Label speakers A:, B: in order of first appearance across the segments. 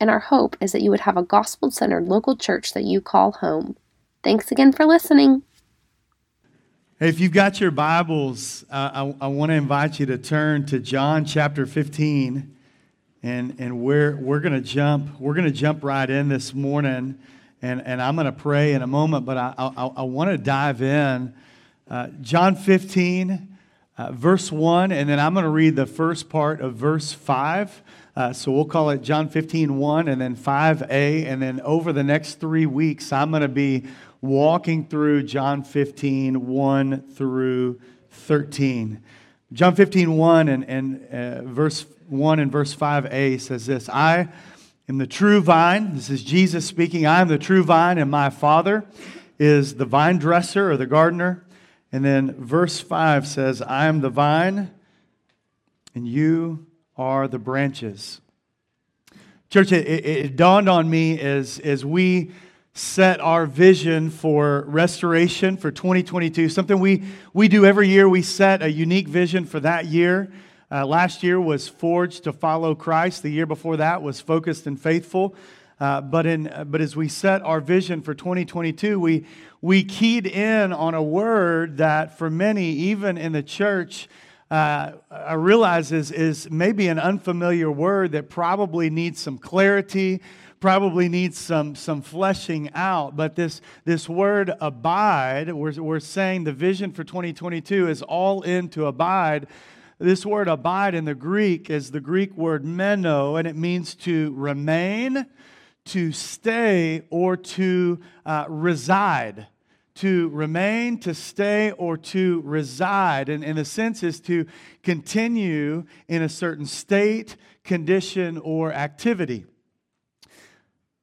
A: and our hope is that you would have a gospel centered local church that you call home. Thanks again for listening.
B: Hey, if you've got your Bibles, uh, I, I want to invite you to turn to John chapter 15, and, and we're, we're going to jump we're going to jump right in this morning, and, and I'm going to pray in a moment, but I, I, I want to dive in. Uh, John 15, uh, verse 1, and then I'm going to read the first part of verse 5. Uh, so we'll call it John 15, 1, and then 5a. And then over the next three weeks, I'm going to be walking through John 15, 1 through 13. John 15, 1 and, and uh, verse 1 and verse 5a says this I am the true vine. This is Jesus speaking. I am the true vine, and my Father is the vine dresser or the gardener. And then verse 5 says, I am the vine, and you are the branches. Church, it, it, it, dawned on me as, as we set our vision for restoration for 2022, something we, we do every year. We set a unique vision for that year. Uh, last year was forged to follow Christ. The year before that was focused and faithful. Uh, but, in, but as we set our vision for 2022, we, we keyed in on a word that for many, even in the church, uh, I realize is, is maybe an unfamiliar word that probably needs some clarity, probably needs some, some fleshing out. But this, this word abide, we're, we're saying the vision for 2022 is all in to abide. This word abide in the Greek is the Greek word meno, and it means to remain, to stay, or to uh, reside to remain, to stay, or to reside. And in a sense, is to continue in a certain state, condition, or activity.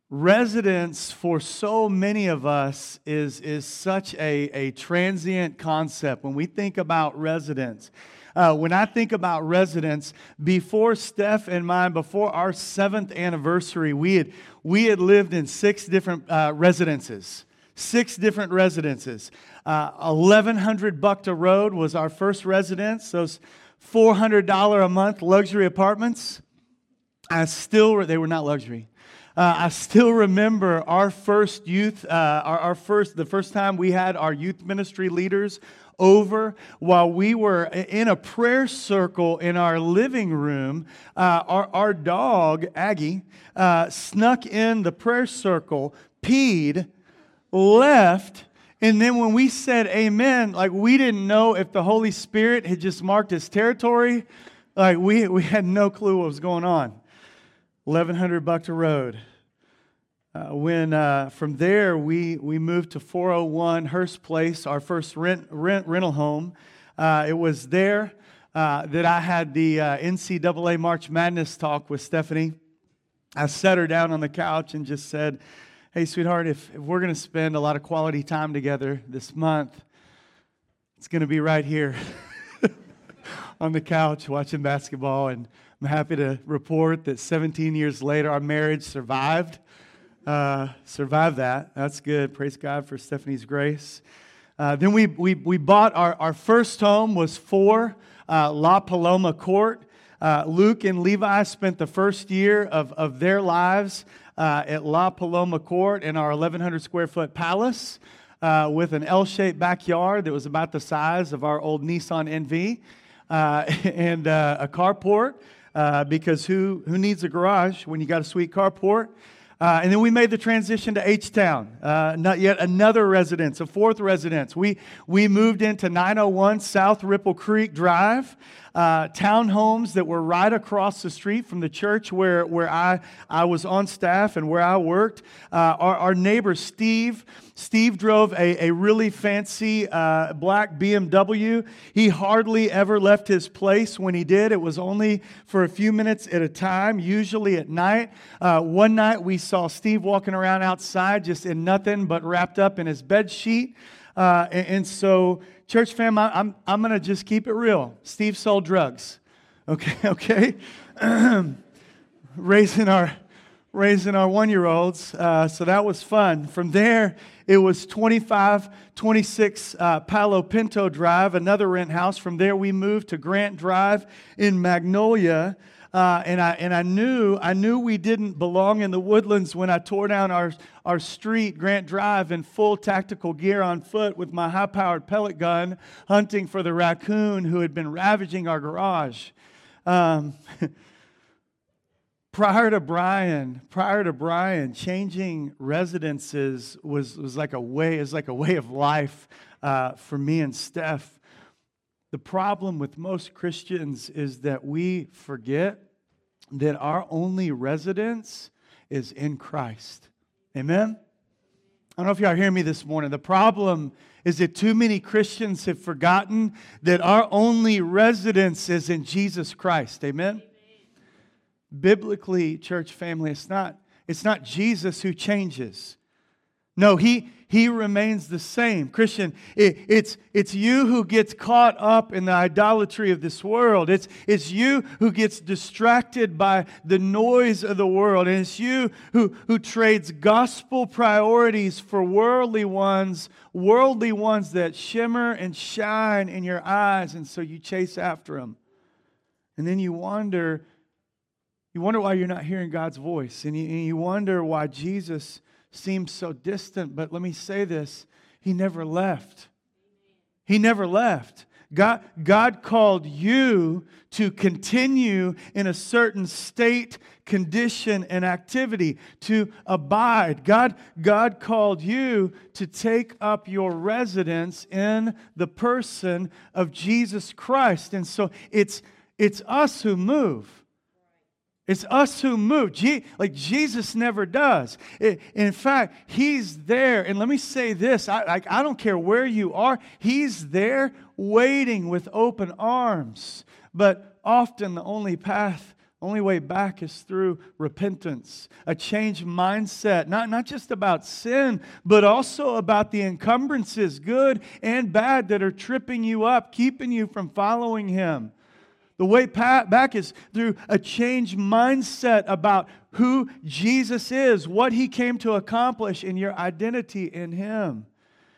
B: Residence for so many of us is, is such a, a transient concept. When we think about residence, uh, when I think about residence, before Steph and mine, before our seventh anniversary, we had, we had lived in six different uh, residences six different residences. Uh, 1100 Buckta Road was our first residence, those $400 a month luxury apartments. I still, they were not luxury. Uh, I still remember our first youth, uh, our, our, first, the first time we had our youth ministry leaders over while we were in a prayer circle in our living room. Uh, our, our dog, Aggie, uh, snuck in the prayer circle, peed, left. And then when we said amen, like we didn't know if the Holy Spirit had just marked his territory. Like we, we had no clue what was going on. 1100 Buckta Road. Uh, when uh, from there we, we moved to 401 Hurst Place, our first rent, rent rental home. Uh, it was there uh, that I had the uh, NCAA March Madness talk with Stephanie. I sat her down on the couch and just said, Hey, sweetheart, if, if we're going to spend a lot of quality time together this month, it's going to be right here on the couch watching basketball. And I'm happy to report that 17 years later, our marriage survived. Uh, survived that. That's good. Praise God for Stephanie's grace. Uh, then we, we, we bought our, our first home was for uh, La Paloma Court. Uh, Luke and Levi spent the first year of, of their lives uh, at La Paloma Court in our 1,100 square foot palace uh, with an L shaped backyard that was about the size of our old Nissan NV uh, and uh, a carport. Uh, because who, who needs a garage when you got a sweet carport? Uh, and then we made the transition to H Town, uh, not yet another residence, a fourth residence. We, we moved into 901 South Ripple Creek Drive uh, townhomes that were right across the street from the church where, where I, I was on staff and where I worked. Uh, our, our neighbor, Steve, Steve drove a, a really fancy uh, black BMW. He hardly ever left his place when he did. It was only for a few minutes at a time, usually at night. Uh, one night we saw saw Steve walking around outside just in nothing but wrapped up in his bed sheet. Uh, and, and, so, church fam, I, I'm, I'm going to just keep it real. Steve sold drugs. Okay, okay? raising our raising our one year olds. Uh, so that was fun. From there, it was 25, 26 uh, Palo Pinto Drive, another rent house. From there, we moved to Grant Drive in Magnolia. Uh, and I and I knew I knew we didn't belong in the woodlands when I tore down our our street, Grant Drive, in full tactical gear on foot with my high-powered pellet gun, hunting for the raccoon who had been ravaging our garage. Um, prior to Bryan, prior to Bryan, changing residences was, was like a way, is like a way of life uh, for me and Steph. The problem with most Christians is that we forget that our only residence is in Christ. Amen? I don't know if y'all hear me this morning. The problem is that too many Christians have forgotten that our only residence is in Jesus Christ. Amen? biblically, church family, it's not, it's not Jesus who changes. No, he, he remains the same. Christian, it, it's, it's you who gets caught up in the idolatry of this world. It's, it's you who gets distracted by the noise of the world. And it's you who, who trades gospel priorities for worldly ones, worldly ones that shimmer and shine in your eyes. And so you chase after them. And then you wonder you wonder why you're not hearing God's voice, and you, and you wonder why Jesus seems so distant. But let me say this He never left. He never left. God, God called you to continue in a certain state, condition, and activity, to abide. God, God called you to take up your residence in the person of Jesus Christ. And so it's, it's us who move. It's us who move. Je- like Jesus never does. It, in fact, He's there. And let me say this I, like, I don't care where you are, He's there waiting with open arms. But often the only path, only way back is through repentance, a changed mindset, not, not just about sin, but also about the encumbrances, good and bad, that are tripping you up, keeping you from following Him. The way back is through a changed mindset about who Jesus is, what he came to accomplish, and your identity in him.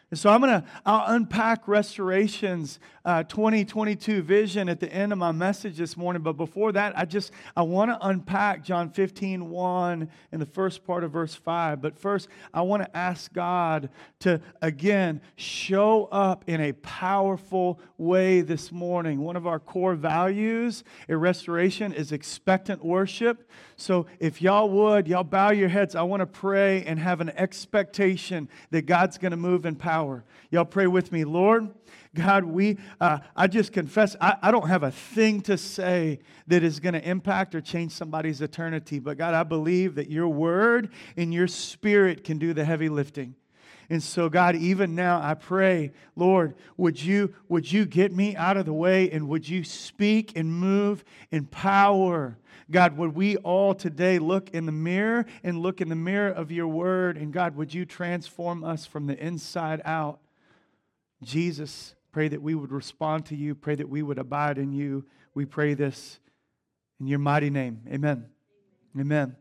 B: And so I'm going to I'll unpack restorations uh, 2022 vision at the end of my message this morning. But before that, I just I want to unpack John 15, 1 in the first part of verse 5. But first, I want to ask God to again show up in a powerful way this morning. One of our core values at restoration is expectant worship. So if y'all would, y'all bow your heads. I want to pray and have an expectation that God's going to move in power. Y'all pray with me, Lord. God, we, uh, I just confess, I, I don't have a thing to say that is going to impact or change somebody's eternity. But God, I believe that your word and your spirit can do the heavy lifting. And so, God, even now I pray, Lord, would you, would you get me out of the way and would you speak and move in power? God, would we all today look in the mirror and look in the mirror of your word? And God, would you transform us from the inside out? Jesus, pray that we would respond to you, pray that we would abide in you. We pray this in your mighty name. Amen. Amen.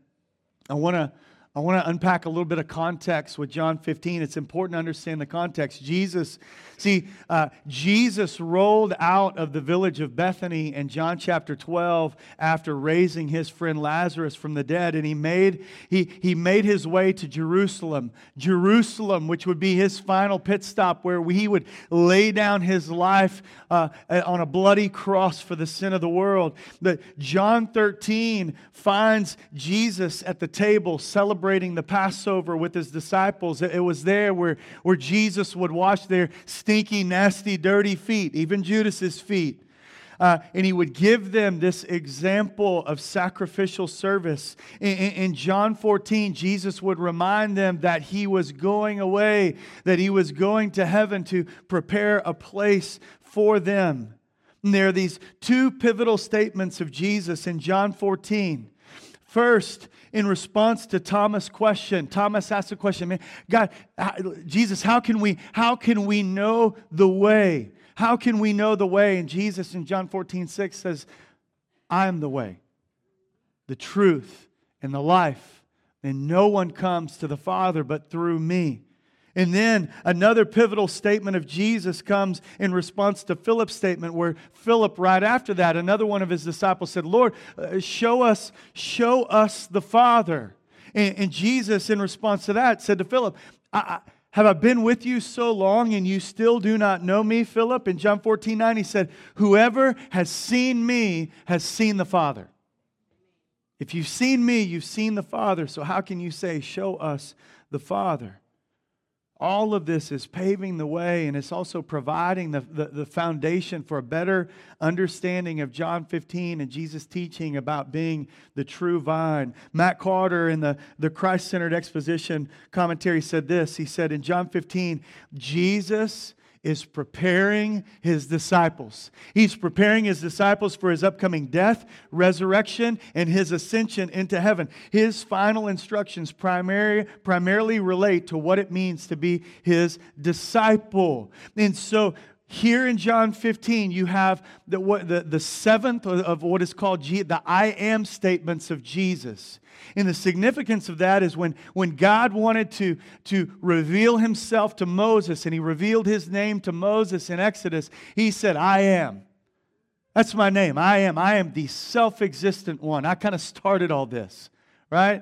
B: I want to I want to unpack a little bit of context with John 15. It's important to understand the context. Jesus, see, uh, Jesus rolled out of the village of Bethany in John chapter 12 after raising his friend Lazarus from the dead, and he made, he, he made his way to Jerusalem. Jerusalem, which would be his final pit stop, where he would lay down his life uh, on a bloody cross for the sin of the world. But John 13 finds Jesus at the table celebrating celebrating the Passover with his disciples. It was there where, where Jesus would wash their stinky, nasty, dirty feet, even Judas's feet. Uh, and he would give them this example of sacrificial service. In, in, John 14, Jesus would remind them that he was going away, that he was going to heaven to prepare a place for them. And there are these two pivotal statements of Jesus in John 14. First, in response to Thomas' question, Thomas asked the question, man, God, Jesus, how can we how can we know the way? How can we know the way? And Jesus in John 14, 6 says, I am the way, the truth, and the life. And no one comes to the Father but through me. And then another pivotal statement of Jesus comes in response to Philip's statement, where Philip, right after that, another one of his disciples said, Lord, uh, show us, show us the Father. And, and, Jesus, in response to that, said to Philip, I, Have I been with you so long and you still do not know me, Philip? In John 14, 9, he said, Whoever has seen me has seen the Father. If you've seen me, you've seen the Father. So how can you say, Show us the Father? All of this is paving the way and it's also providing the, the, the, foundation for a better understanding of John 15 and Jesus' teaching about being the true vine. Matt Carter in the, the Christ centered exposition commentary said this He said in John 15, Jesus is preparing his disciples. He's preparing his disciples for his upcoming death, resurrection, and his ascension into heaven. His final instructions primary, primarily relate to what it means to be his disciple. And so here in John 15, you have the, the, the seventh of what is called G, the I am statements of Jesus. And the significance of that is when, when God wanted to, to reveal himself to Moses and he revealed his name to Moses in Exodus, he said, I am. That's my name. I am. I am the self existent one. I kind of started all this, right?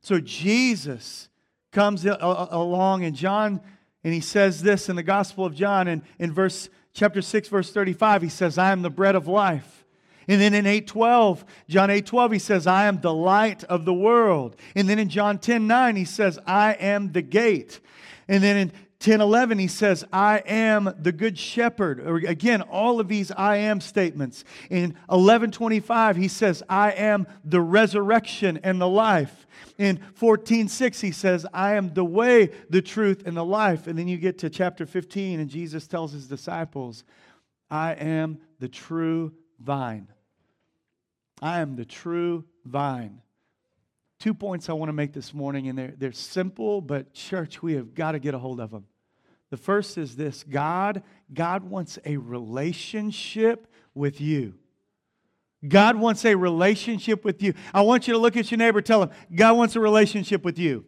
B: So Jesus comes along in John and he says this in the Gospel of John, and in verse chapter 6, verse 35, he says, I am the bread of life. And then in 8:12, John 8:12, he says, I am the light of the world. And then in John 10, 9, he says, I am the gate. And then in 10 11 he says i am the good shepherd. Again all of these i am statements. In 11 25 he says i am the resurrection and the life. In 14 6 he says i am the way the truth and the life. And then you get to chapter 15 and jesus tells his disciples i am the true vine. I am the true vine. Two points i want to make this morning and they're, they're simple but church we have got to get a hold of them the first is this God, God wants a relationship with you. God wants a relationship with you. I want you to look at your neighbor, tell him, God wants a relationship with you.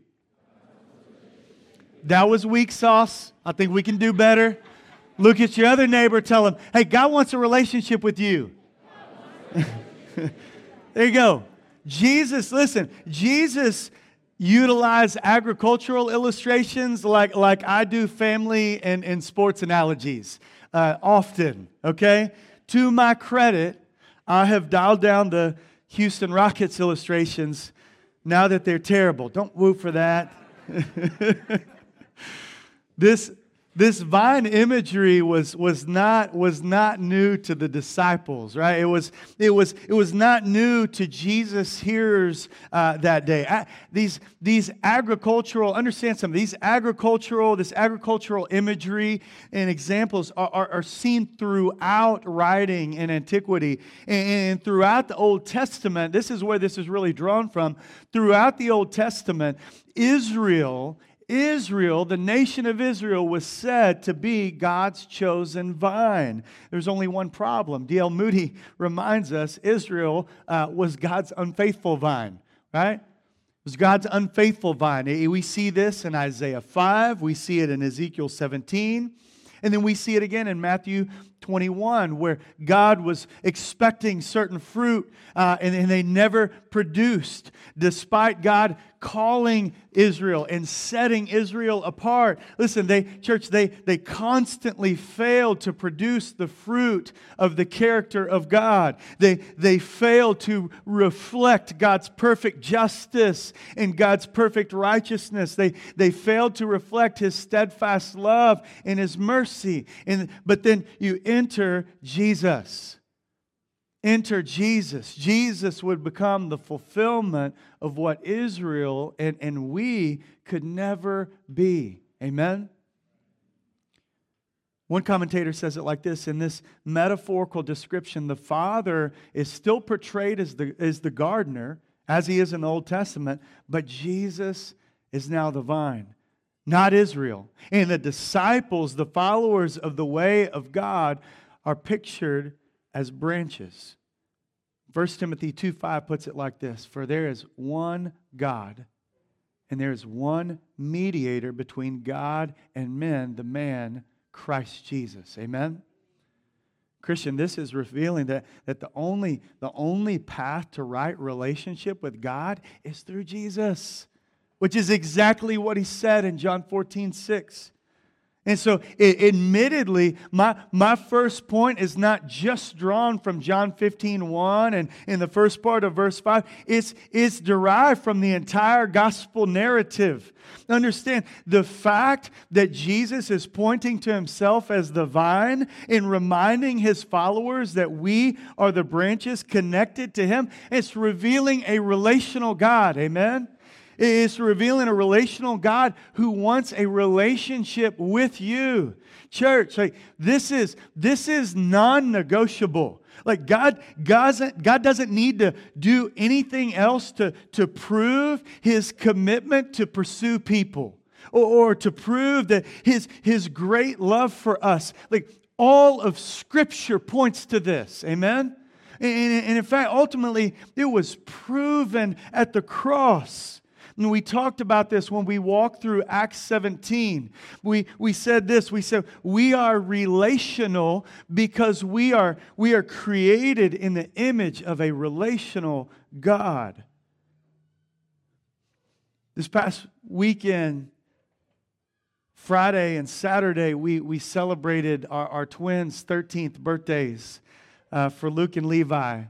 B: That was weak sauce. I think we can do better. Look at your other neighbor, tell him, hey, God wants a relationship with you. there you go. Jesus, listen, Jesus utilize agricultural illustrations like, like I do family and, and sports analogies uh, often, okay? To my credit, I have dialed down the Houston Rockets illustrations now that they're terrible. Don't woo for that. this this vine imagery was, was, not, was not new to the disciples, right? It was, it was, it was not new to Jesus' hearers uh, that day. these, these agricultural, understand something, these agricultural, this agricultural imagery and examples are, are, are seen throughout writing in antiquity and, and throughout the Old Testament. This is where this is really drawn from. Throughout the Old Testament, Israel Israel, the nation of Israel, was said to be God's chosen vine. There's only one problem. D.L. Moody reminds us Israel uh, was God's unfaithful vine, right? It was God's unfaithful vine. We see this in Isaiah 5, we see it in Ezekiel 17, and then we see it again in Matthew 21, where God was expecting certain fruit uh, and, and they never produced, despite God calling Israel and setting Israel apart. Listen, they, church, they, they constantly failed to produce the fruit of the character of God. They, they failed to reflect God's perfect justice and God's perfect righteousness. They, they failed to reflect his steadfast love and his mercy. And, but then you enter Jesus enter Jesus. Jesus would become the fulfillment of what Israel and, and we could never be. Amen? One commentator says it like this in this metaphorical description, the Father is still portrayed as the, as the gardener, as he is in the Old Testament, but Jesus is now the vine, not Israel. And the disciples, the followers of the way of God, are pictured as branches. 1 Timothy 2 5 puts it like this For there is one God, and there is one mediator between God and men, the man, Christ Jesus. Amen? Christian, this is revealing that, that the, only, the only path to right relationship with God is through Jesus, which is exactly what he said in John 14 6. And so, it, admittedly, my, my first point is not just drawn from John 15, 1 and in the first part of verse 5. It's, it's derived from the entire gospel narrative. Understand the fact that Jesus is pointing to himself as the vine and reminding his followers that we are the branches connected to him. It's revealing a relational God. Amen? It's revealing a relational God who wants a relationship with you. Church, like this is this is non-negotiable. Like God, God, God doesn't need to do anything else to, to prove his commitment to pursue people or, or to prove that his, his great love for us. Like all of Scripture points to this. Amen? And, and in fact, ultimately, it was proven at the cross. And we talked about this when we walked through Acts 17. We, we said this we said, we are relational because we are, we are created in the image of a relational God. This past weekend, Friday and Saturday, we, we celebrated our, our twins' 13th birthdays uh, for Luke and Levi.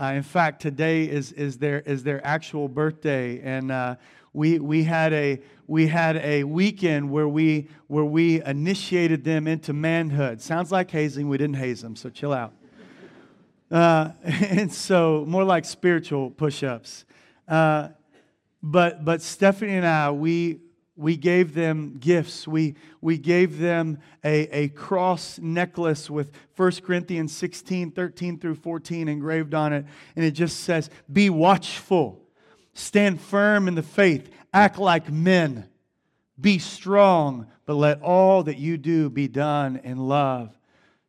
B: Uh, in fact, today is, is, their, is their actual birthday. And uh, we, we, had a, we had a weekend where we, where we initiated them into manhood. Sounds like hazing. We didn't haze them, so chill out. Uh, and so, more like spiritual push ups. Uh, but, but Stephanie and I, we, we gave them gifts. We, we gave them a, a cross necklace with 1 Corinthians 16, 13 through 14 engraved on it. And it just says, Be watchful, stand firm in the faith, act like men, be strong, but let all that you do be done in love.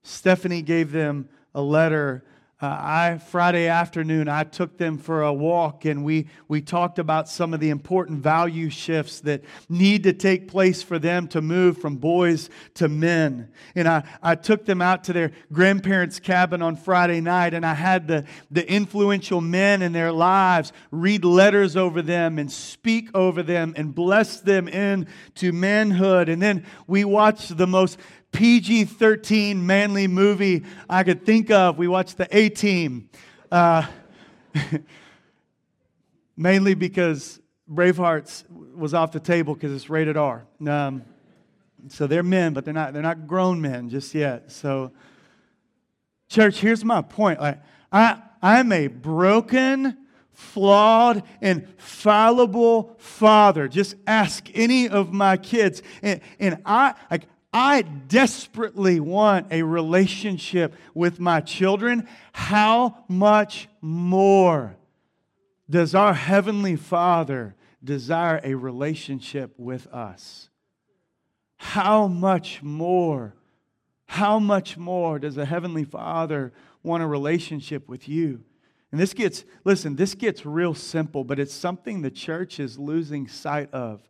B: Stephanie gave them a letter uh, I Friday afternoon I took them for a walk and we we talked about some of the important value shifts that need to take place for them to move from boys to men. And I, I took them out to their grandparents' cabin on Friday night and I had the, the influential men in their lives read letters over them and speak over them and bless them into manhood. And then we watched the most PG 13 manly movie I could think of. We watched the A Team. Uh, mainly because Bravehearts was off the table because it's rated R. Um, so they're men, but they're not, they're not grown men just yet. So, church, here's my point. Like, I, I'm a broken, flawed, and fallible father. Just ask any of my kids. And, and I, like, I desperately want a relationship with my children. How much more does our Heavenly Father desire a relationship with us? How much more? How much more does the Heavenly Father want a relationship with you? And this gets, listen, this gets real simple, but it's something the church is losing sight of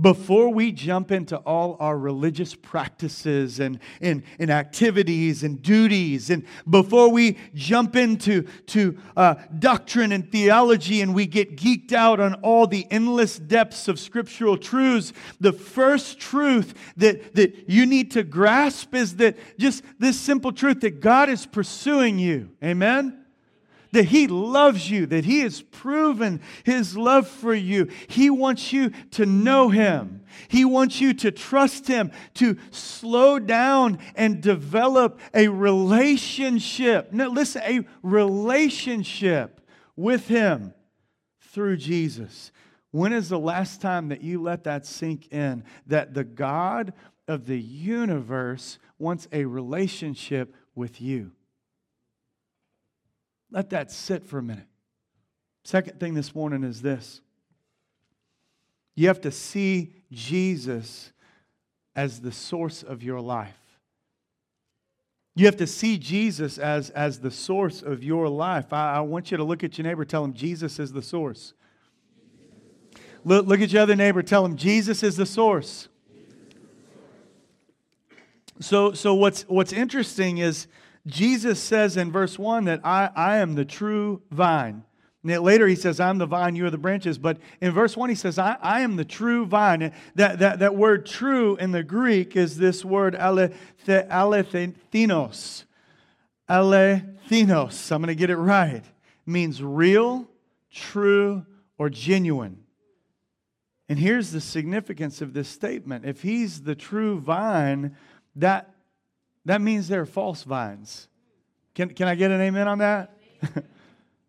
B: before we jump into all our religious practices and, and, and activities and duties, and before we jump into to, uh, doctrine and theology and we get geeked out on all the endless depths of scriptural truths, the first truth that, that you need to grasp is that just this simple truth that God is pursuing you. Amen? That He loves you, that He has proven His love for you. He wants you to know Him. He wants you to trust Him, to slow down and develop a relationship. No, listen, a relationship with Him through Jesus. When is the last time that you let that sink in? That the God of the universe wants a relationship with you. Let that sit for a minute. Second thing this morning is this you have to see Jesus as the source of your life. You have to see Jesus as, as the source of your life. I, I want you to look at your neighbor, tell him Jesus is the source. Look, look at your other neighbor, tell him Jesus is the source. So, so what's, what's interesting is Jesus says in verse 1 that I, I am the true vine. Later he says, I'm the vine, you are the branches. But in verse 1, he says, I, I am the true vine. That, that, that word true in the Greek is this word alethinos. Alethinos. I'm going to get it right. Means real, true, or genuine. And here's the significance of this statement. If he's the true vine, that, that means they're false vines. Can, can I get an amen on that?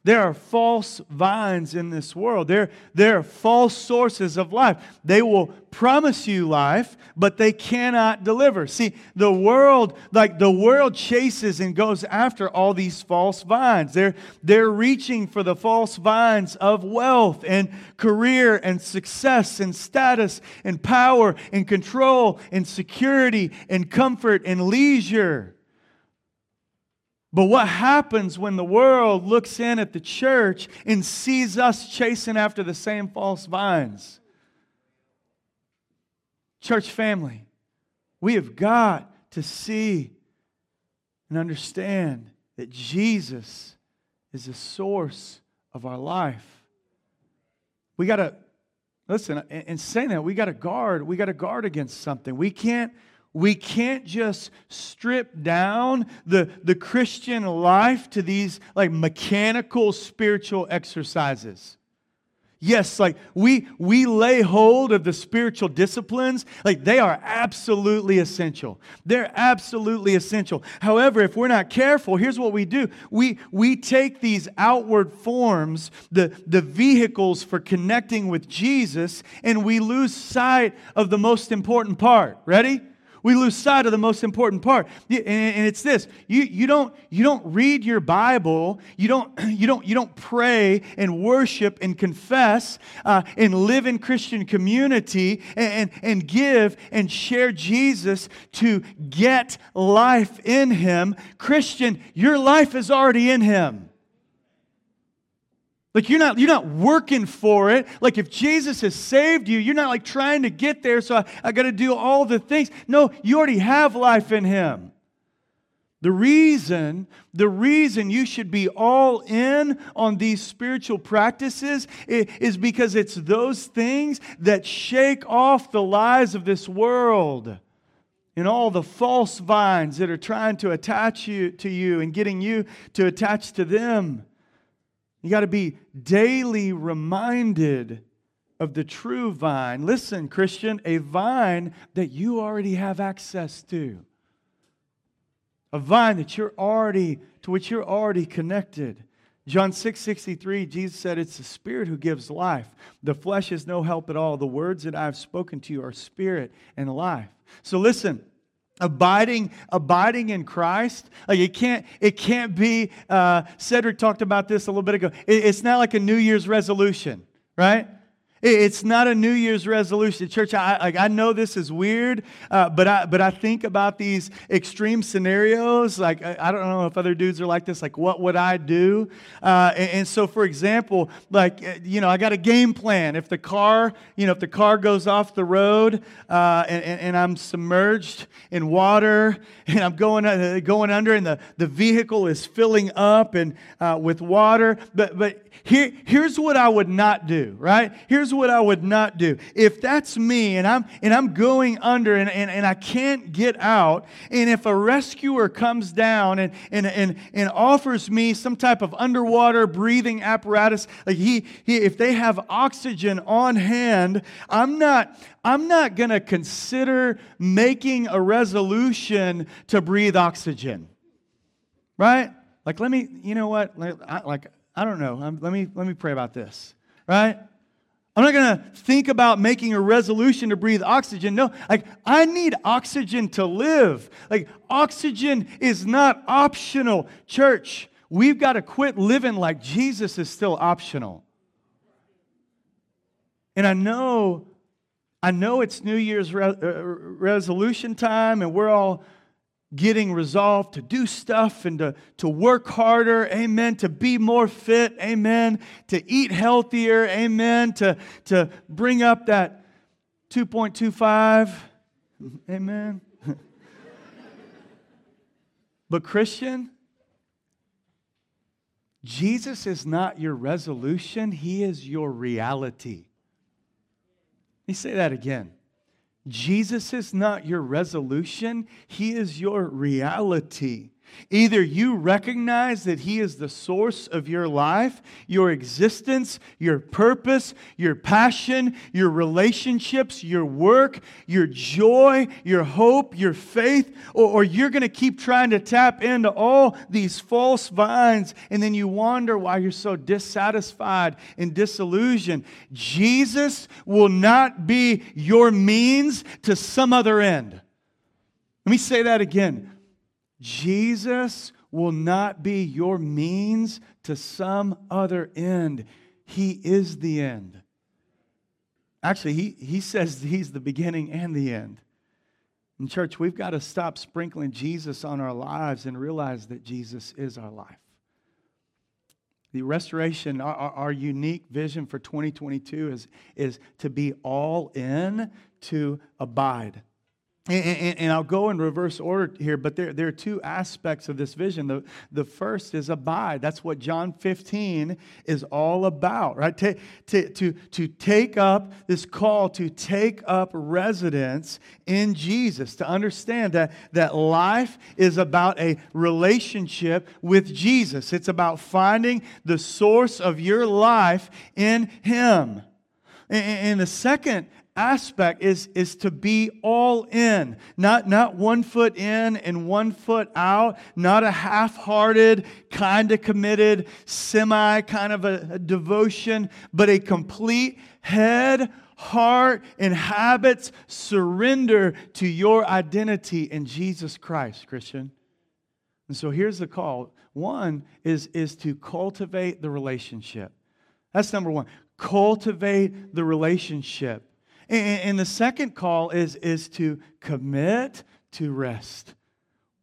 B: There are false vines in this world. There, there are false sources of life. They will promise you life, but they cannot deliver. See, the world, like the world chases and goes after all these false vines. They're, they're reaching for the false vines of wealth and career and success and status and power and control and security and comfort and leisure. But what happens when the world looks in at the church and sees us chasing after the same false vines? Church family, we have got to see and understand that Jesus is the source of our life. We got to, listen, in saying that, we got to guard, we got to guard against something. We can't we can't just strip down the, the Christian life to these like mechanical spiritual exercises. Yes, like we we lay hold of the spiritual disciplines, like they are absolutely essential. They're absolutely essential. However, if we're not careful, here's what we do. We we take these outward forms, the, the vehicles for connecting with Jesus, and we lose sight of the most important part. Ready? We lose sight of the most important part. And it's this. You, you, don't, you don't read your Bible. You don't, you don't, you don't pray and worship and confess uh, and live in Christian community and, and, and give and share Jesus to get life in Him. Christian, your life is already in Him. Like you're not you're not working for it. Like if Jesus has saved you, you're not like trying to get there, so I, I got to do all the things. No, you already have life in him. The reason, the reason you should be all in on these spiritual practices is because it's those things that shake off the lies of this world and all the false vines that are trying to attach you to you and getting you to attach to them. You got to be daily reminded of the true vine. Listen, Christian, a vine that you already have access to. A vine that you're already to which you're already connected. John 6 63, Jesus said, It's the Spirit who gives life. The flesh is no help at all. The words that I have spoken to you are spirit and life. So listen, abiding abiding in christ. Like it can't it can't be uh, cedric talked about this a little bit ago. It, it's not like a new year's resolution right it's not a New Year's resolution. Church, I, like, I know this is weird, uh, but, I, but I think about these extreme scenarios. Like, I, I, don't know if other dudes are like this. Like, what would I do? Uh, and, and, so, for example, like, uh, you know, I got a game plan. If the car, you know, if the car goes off the road uh, and, and, and, I'm submerged in water and I'm going, uh, going under and the, the vehicle is filling up and uh, with water, but, but here, here's what I would not do, right? Here's what I would not do. If that's me and I'm and I'm going under and, and, and I can't get out, and if a rescuer comes down and, and, and, and offers me some type of underwater breathing apparatus, like he, he if they have oxygen on hand, I'm not, I'm not gonna consider making a resolution to breathe oxygen. Right? Like, let me, you know what? Like, I, like I don't know. Let, me, let me pray about this, right? I'm not going to think about making a resolution to breathe oxygen. No, like I need oxygen to live. Like oxygen is not optional. Church, we've got to quit living like Jesus is still optional. And I know I know it's New Year's re- uh, resolution time and we're all getting resolved to do stuff and to, to work harder, amen, to be more fit, amen, to eat healthier, amen, to, to bring up that 2.25, amen. but, Christian, Jesus is not your resolution, He is your reality. Let me say that again. Jesus is not your resolution, He is your reality. Either you recognize that He is the source of your life, your existence, your purpose, your passion, your relationships, your work, your joy, your hope, your faith, or, or you're going to keep trying to tap into all these false vines and then you wonder why you're so dissatisfied and disillusioned. Jesus will not be your means to some other end. Let me say that again. Jesus will not be your means to some other end. He is the end. Actually, he, he says he's the beginning and the end. In church, we've got to stop sprinkling Jesus on our lives and realize that Jesus is our life. The restoration, our, our, unique vision for 2022 is, is to be all in, to abide. And, and, and, I'll go in reverse order here, but there, there are two aspects of this vision. The, the first is abide. That's what John 15 is all about, right? To, to, to, to take up this call to take up residence in Jesus, to understand that, that life is about a relationship with Jesus. It's about finding the source of your life in Him. And the second aspect is, is to be all in, not, not one foot in and one foot out, not a half hearted, kind of committed, semi kind of a, a devotion, but a complete head, heart, and habits surrender to your identity in Jesus Christ, Christian. And so here's the call. One is, is to cultivate the relationship. That's number one. Cultivate the relationship. And the second call is, is to commit to rest.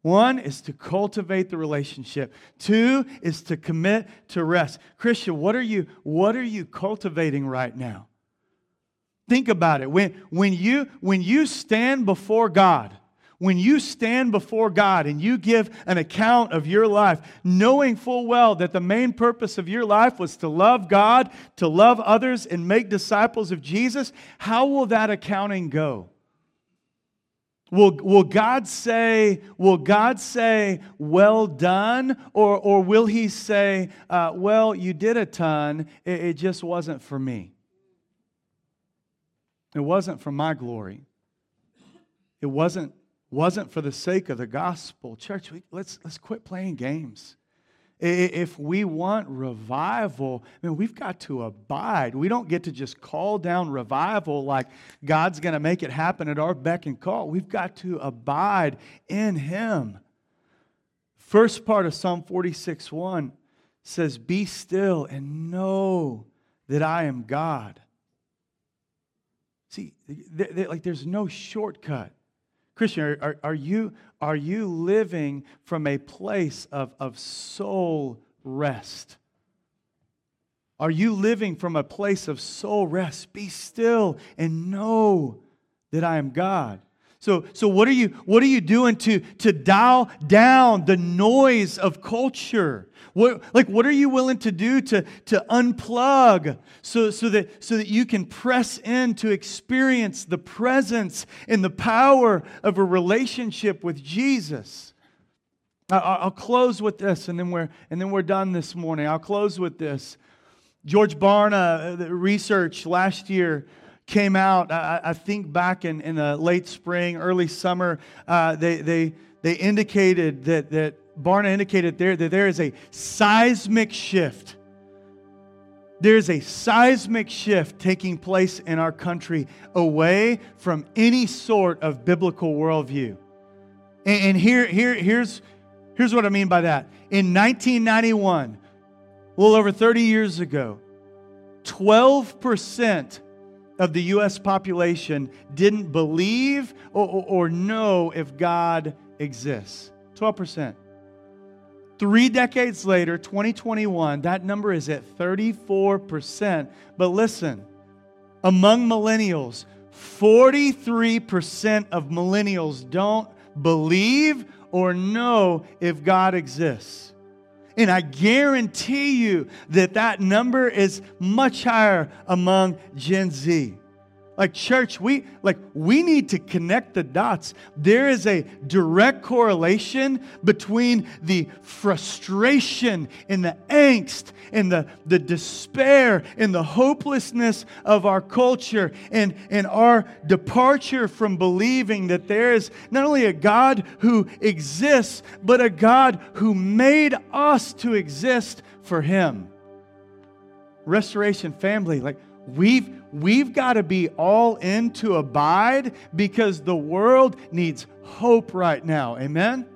B: One is to cultivate the relationship. Two is to commit to rest. Christian, what are you, what are you cultivating right now? Think about it. When, when, you, when you stand before God, when you stand before God and you give an account of your life, knowing full well that the main purpose of your life was to love God, to love others, and make disciples of Jesus, how will that accounting go? Will, will God say, will God say, well done? Or, or will he say, uh, well, you did a ton, it, it just wasn't for me? It wasn't for my glory. It wasn't wasn't for the sake of the gospel. Church, we, let's, let's quit playing games. If we want revival, I mean, we've got to abide. We don't get to just call down revival like God's going to make it happen at our beck and call. We've got to abide in Him. First part of Psalm 46 1 says, Be still and know that I am God. See, like there's no shortcut. Christian, are, are, you, are you living from a place of, of soul rest? Are you living from a place of soul rest? Be still and know that I am God. So, so what, are you, what are you doing to, to dial down the noise of culture? What, like, what are you willing to do to, to unplug so, so, that, so that you can press in to experience the presence and the power of a relationship with Jesus? I'll close with this, and then we're, and then we're done this morning. I'll close with this. George Barna, uh, research last year came out, I, I think back in, in the late spring, early summer, uh, they, they, they indicated that, that Barna indicated there that there is a seismic shift. There's a seismic shift taking place in our country away from any sort of biblical worldview. And, and here, here, here's, here's what I mean by that. In 1991, a little over 30 years ago, 12% of the U.S. population didn't believe or, or, or know if God exists. 12%. Three decades later, 2021, that number is at 34%. But listen, among millennials, 43% of millennials don't believe or know if God exists. And I guarantee you that that number is much higher among Gen Z. Like church, we like we need to connect the dots. There is a direct correlation between the frustration and the angst and the, the despair and the hopelessness of our culture and, and our departure from believing that there is not only a God who exists, but a God who made us to exist for Him. Restoration family, like we've we've got to be all in to abide because the world needs hope right now. Amen?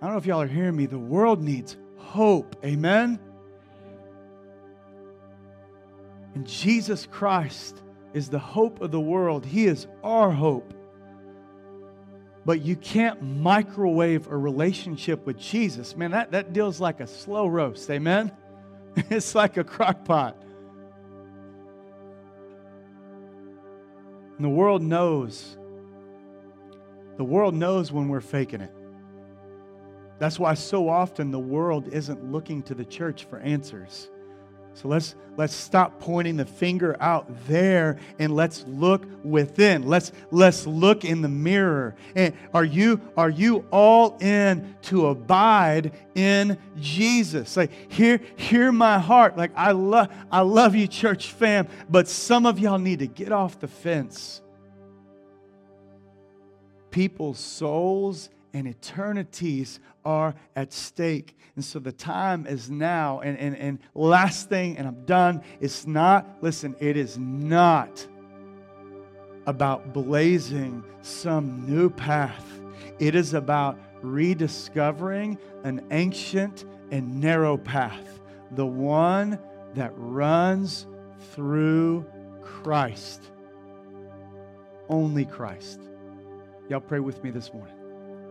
B: I don't know if y'all are hearing me. The world needs hope. Amen? And Jesus Christ is the hope of the world, He is our hope. But you can't microwave a relationship with Jesus. Man, that, that deals like a slow roast. Amen? it's like a crock pot. And the world knows. The world knows when we're faking it. That's why so often the world isn't looking to the church for answers. So let's let's stop pointing the finger out there and let's look within. Let's let's look in the mirror. And are you are you all in to abide in Jesus? Like hear hear my heart. Like I love I love you church fam, but some of y'all need to get off the fence. People's souls and eternities are at stake. And so the time is now. And, and, and last thing, and I'm done, it's not, listen, it is not about blazing some new path. It is about rediscovering an ancient and narrow path, the one that runs through Christ. Only Christ. Y'all pray with me this morning.